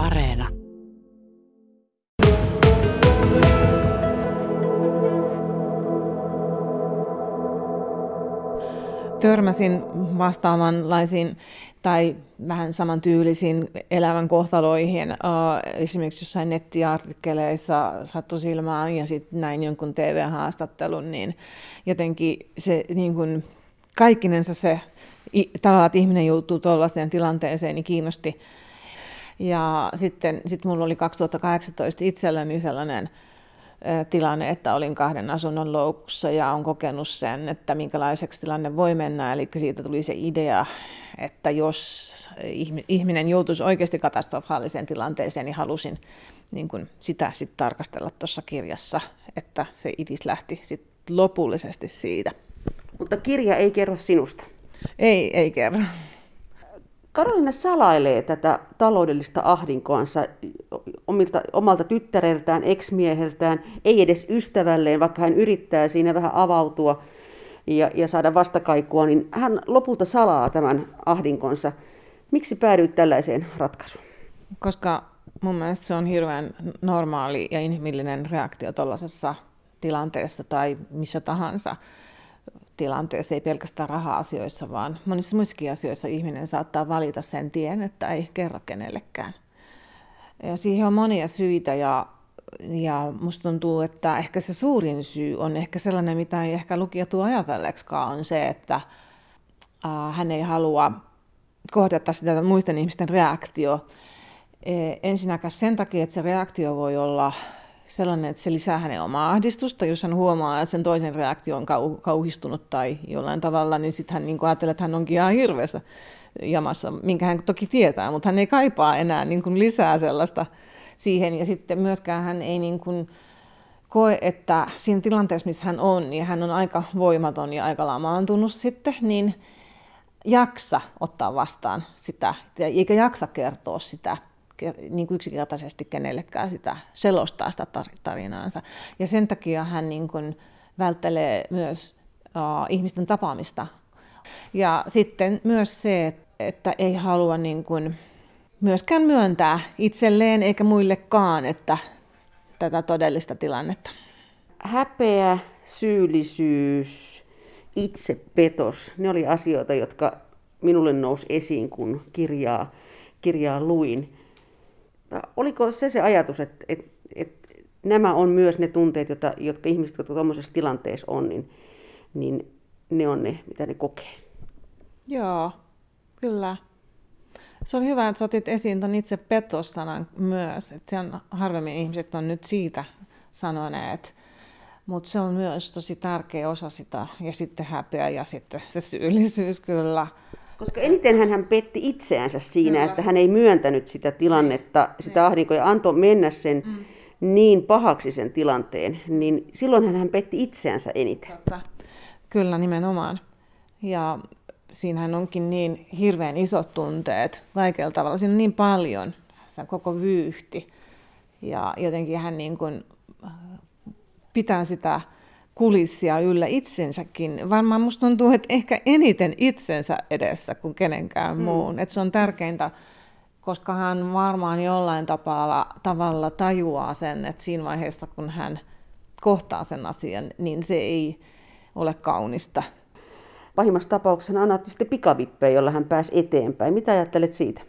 Areena. Törmäsin vastaavanlaisiin tai vähän samantyylisiin elämän kohtaloihin. Uh, esimerkiksi jossain nettiartikkeleissa sattui silmään ja sitten näin jonkun TV-haastattelun, niin jotenkin se niin kuin, kaikkinensa se tavallaan, että ihminen joutuu tuollaiseen tilanteeseen, niin kiinnosti. Ja sitten sit mulla oli 2018 itselläni sellainen tilanne, että olin kahden asunnon loukussa ja on kokenut sen, että minkälaiseksi tilanne voi mennä. Eli siitä tuli se idea, että jos ihminen joutuisi oikeasti katastrofaaliseen tilanteeseen, niin halusin niin kuin sitä sit tarkastella tuossa kirjassa, että se idis lähti sit lopullisesti siitä. Mutta kirja ei kerro sinusta. Ei, ei kerro. Karolina salailee tätä taloudellista ahdinkoansa omilta, omalta tyttäreltään, eksmieheltään, ei edes ystävälleen, vaikka hän yrittää siinä vähän avautua ja, ja saada vastakaikua, niin hän lopulta salaa tämän ahdinkonsa. Miksi päädyit tällaiseen ratkaisuun? Koska mun mielestä se on hirveän normaali ja inhimillinen reaktio tuollaisessa tilanteessa tai missä tahansa tilanteessa, ei pelkästään raha-asioissa, vaan monissa muissakin asioissa ihminen saattaa valita sen tien, että ei kerro kenellekään. Ja siihen on monia syitä ja, ja musta tuntuu, että ehkä se suurin syy on ehkä sellainen, mitä ei ehkä lukija tuo ajatelleeksikaan, on se, että äh, hän ei halua kohdata sitä muisten ihmisten reaktio. E, ensinnäkään sen takia, että se reaktio voi olla sellainen, että se lisää hänen omaa ahdistusta, jos hän huomaa, että sen toisen reaktio on kau- kauhistunut tai jollain tavalla, niin sitten hän niin ajattelee, että hän onkin ihan hirveässä jamassa, minkä hän toki tietää, mutta hän ei kaipaa enää niin kuin lisää sellaista siihen. Ja sitten myöskään hän ei niin kuin koe, että siinä tilanteessa, missä hän on, niin hän on aika voimaton ja aika lamaantunut sitten, niin jaksa ottaa vastaan sitä, eikä jaksa kertoa sitä niin kuin yksinkertaisesti kenellekään sitä selostaa sitä tarinaansa. Ja sen takia hän niin kuin välttelee myös uh, ihmisten tapaamista. Ja sitten myös se, että ei halua niin kuin myöskään myöntää itselleen eikä muillekaan, että tätä todellista tilannetta. Häpeä, syyllisyys, itsepetos, ne oli asioita, jotka minulle nousi esiin, kun kirjaa, kirjaa luin oliko se se ajatus, että, että, että nämä on myös ne tunteet, jotka, jotka ihmiset, jotka tuommoisessa tilanteessa on, niin, niin ne on ne, mitä ne kokee? Joo, kyllä. Se oli hyvä, että sä otit esiin tuon itse petossanan myös. Että harvemmin ihmiset on nyt siitä sanoneet. Mutta se on myös tosi tärkeä osa sitä. Ja sitten häpeä ja sitten se syyllisyys kyllä. Koska eniten hän petti itseänsä siinä, Kyllä. että hän ei myöntänyt sitä tilannetta, niin. sitä ahdinkoa ja antoi mennä sen mm. niin pahaksi sen tilanteen, niin silloin hän petti itseänsä eniten. Totta. Kyllä, nimenomaan. Ja siinähän onkin niin hirveän isot tunteet vaikealla tavalla. Siinä on niin paljon, se koko vyyhti. Ja jotenkin hän niin kuin pitää sitä kulissia yllä itsensäkin. Varmaan musta tuntuu, että ehkä eniten itsensä edessä kuin kenenkään mm. muun. Että se on tärkeintä, koska hän varmaan jollain tapalla, tavalla tajuaa sen, että siinä vaiheessa kun hän kohtaa sen asian, niin se ei ole kaunista. Pahimmassa tapauksessa hän annatti sitten pikavippejä, jolla hän pääsi eteenpäin. Mitä ajattelet siitä?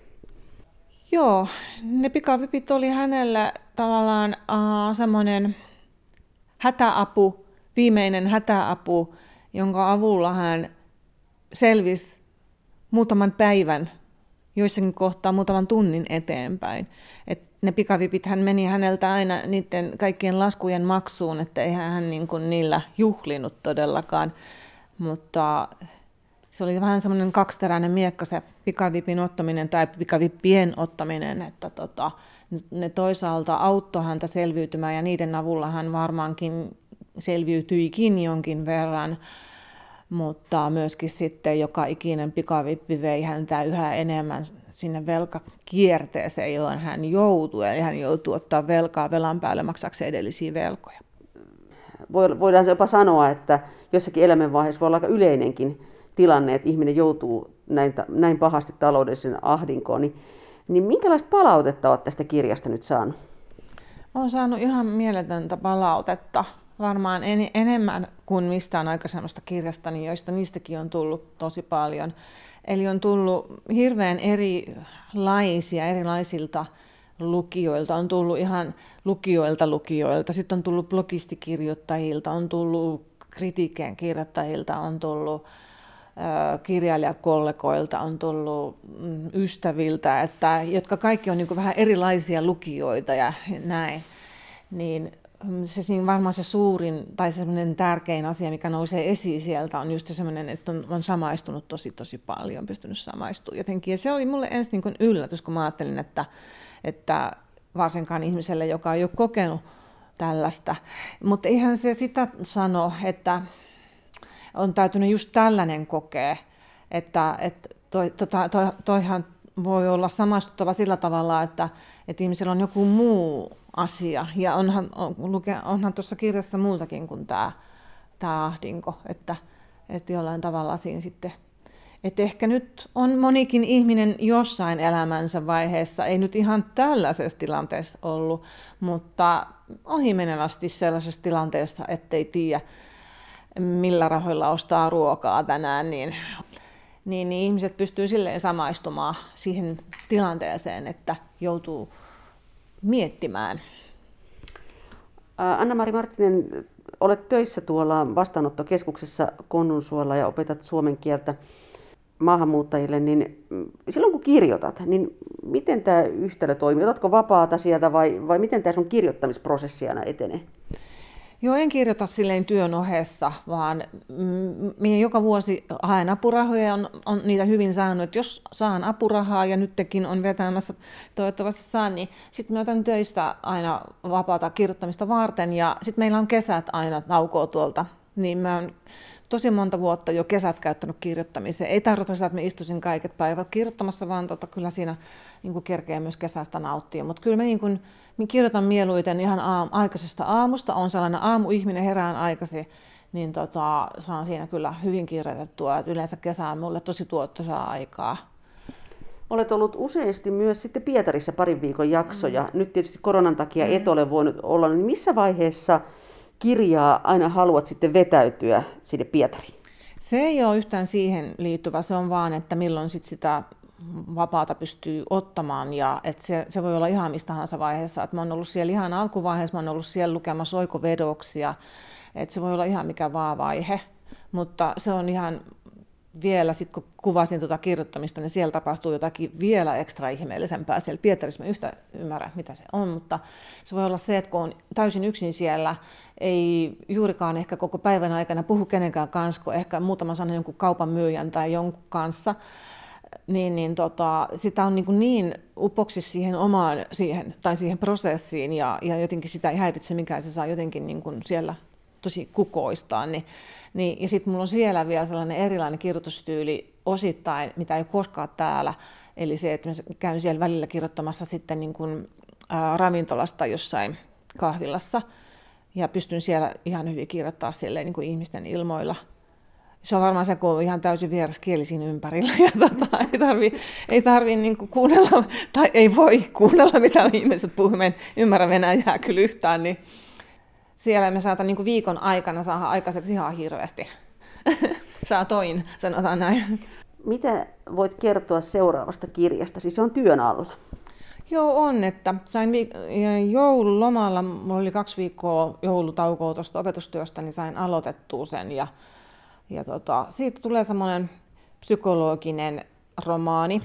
Joo, ne pikavipit oli hänelle tavallaan uh, semmoinen hätäapu, viimeinen hätäapu, jonka avulla hän selvisi muutaman päivän, joissakin kohtaa muutaman tunnin eteenpäin. Et ne pikavipit hän meni häneltä aina niiden kaikkien laskujen maksuun, että eihän hän niin kuin niillä juhlinut todellakaan. Mutta se oli vähän semmoinen kaksiteräinen miekka se pikavipin ottaminen tai pikavippien ottaminen, että tota, ne toisaalta auttoi häntä selviytymään ja niiden avulla hän varmaankin selviytyikin jonkin verran, mutta myöskin sitten joka ikinen pikavippi vei häntä yhä enemmän sinne velkakierteeseen, johon hän joutui, eli hän joutui ottaa velkaa velan päälle maksakseen edellisiä velkoja. Voidaan jopa sanoa, että jossakin elämänvaiheessa voi olla aika yleinenkin tilanne, että ihminen joutuu näin, näin pahasti taloudellisen ahdinkoon, niin Niin minkälaista palautetta olet tästä kirjasta nyt saanut? Olen saanut ihan mieletöntä palautetta. Varmaan en, enemmän kuin mistään aikaisemmasta kirjasta, niin joista niistäkin on tullut tosi paljon. Eli on tullut hirveän erilaisia, erilaisilta lukijoilta. On tullut ihan lukijoilta lukijoilta, sitten on tullut blogistikirjoittajilta, on tullut kritiikkien kirjoittajilta, on tullut kirjailijakollegoilta, on tullut mm, ystäviltä, että, jotka kaikki on niin vähän erilaisia lukijoita ja näin. Niin mm, se siinä varmaan se suurin tai semmoinen tärkein asia, mikä nousee esiin sieltä, on just semmoinen, että on, on samaistunut tosi tosi paljon, pystynyt samaistumaan jotenkin. Ja se oli mulle ensin niin yllätys, kun mä ajattelin, että, että varsinkaan ihmiselle, joka ei ole kokenut tällaista. Mutta ihan se sitä sano, että on täytynyt just tällainen kokea, että, että toi, tota, toi, toihan voi olla samastuttava sillä tavalla, että, että ihmisellä on joku muu asia. Ja onhan, on, onhan tuossa kirjassa muutakin kuin tämä, tämä ahdinko, että, että jollain tavalla siinä sitten että ehkä nyt on monikin ihminen jossain elämänsä vaiheessa, ei nyt ihan tällaisessa tilanteessa ollut, mutta ohimenevästi sellaisessa tilanteessa, ettei tiedä, millä rahoilla ostaa ruokaa tänään, niin, niin, niin ihmiset pystyy silleen samaistumaan siihen tilanteeseen, että joutuu miettimään. Anna-Mari Marttinen, olet töissä tuolla vastaanottokeskuksessa Konnunsuolla ja opetat suomen kieltä maahanmuuttajille, niin silloin kun kirjoitat, niin miten tämä yhtälö toimii? Otatko vapaata sieltä vai, vai miten tämä sun kirjoittamisprosessi aina etenee? Joo, en kirjoita silleen työn ohessa, vaan minä joka vuosi haen apurahoja ja on, on niitä hyvin saanut. Että jos saan apurahaa ja nytkin on vetämässä, toivottavasti saan, niin sitten otan töistä aina vapaata kirjoittamista varten ja sitten meillä on kesät aina taukoa tuolta. Niin mä oon tosi monta vuotta jo kesät käyttänyt kirjoittamiseen. Ei tarvita sitä, että mä istuisin kaiket päivät kirjoittamassa, vaan tota, kyllä siinä niin kuin kerkee myös kesästä nauttia. Mutta kyllä mä niin kuin, niin kirjoitan mieluiten ihan aam, aikaisesta aamusta. on sellainen aamuihminen, herään aikaisin, niin tota, saan siinä kyllä hyvin kirjoitettua. Et yleensä kesä on mulle tosi tuottoisaa aikaa. Olet ollut useasti myös sitten Pietarissa parin viikon jaksoja. Mm. Nyt tietysti koronan takia mm. et ole voinut olla. Niin missä vaiheessa kirjaa aina haluat sitten vetäytyä sinne Pietariin? Se ei ole yhtään siihen liittyvä, se on vaan, että milloin sit sitä vapaata pystyy ottamaan ja että se, se voi olla ihan mistä tahansa vaiheessa. Että mä oon ollut siellä ihan alkuvaiheessa, mä oon ollut siellä lukemassa oikovedoksia, että se voi olla ihan mikä vaan vaihe, mutta se on ihan vielä, sit kun kuvasin tuota kirjoittamista, niin siellä tapahtuu jotakin vielä ekstra ihmeellisempää. Siellä Pietarissa mä yhtä ymmärrä, mitä se on, mutta se voi olla se, että kun on täysin yksin siellä, ei juurikaan ehkä koko päivän aikana puhu kenenkään kanssa, kun ehkä muutama sana jonkun kaupan myyjän tai jonkun kanssa, niin, niin tota, sitä on niin, niin upoksissa siihen omaan siihen, tai siihen prosessiin ja, ja jotenkin sitä ei häiritse, mikä se saa jotenkin niin kuin siellä tosi kukoistaan. Niin, niin, ja sitten mulla on siellä vielä sellainen erilainen kirjoitustyyli osittain, mitä ei koskaan täällä. Eli se, että mä käyn siellä välillä kirjoittamassa sitten niin kuin, ää, ravintolasta jossain kahvilassa. Ja pystyn siellä ihan hyvin kirjoittamaan silleen, niin kuin ihmisten ilmoilla – se on varmaan se, kun on ihan täysin vieraskieli siinä ympärillä ja tota, ei tarvi, ei tarvi niin kuunnella, tai ei voi kuunnella, mitä ihmiset puhuvat. en ymmärrä Venäjää kyllä yhtään, niin siellä me saatan niin viikon aikana saada aikaiseksi ihan hirveästi. toin, sanotaan näin. Mitä voit kertoa seuraavasta kirjasta? Siis se on työn alla. Joo, on, että sain vi- joululomalla, mulla oli kaksi viikkoa joulutaukoa tuosta opetustyöstä, niin sain aloitettua sen ja ja tota, siitä tulee semmoinen psykologinen romaani,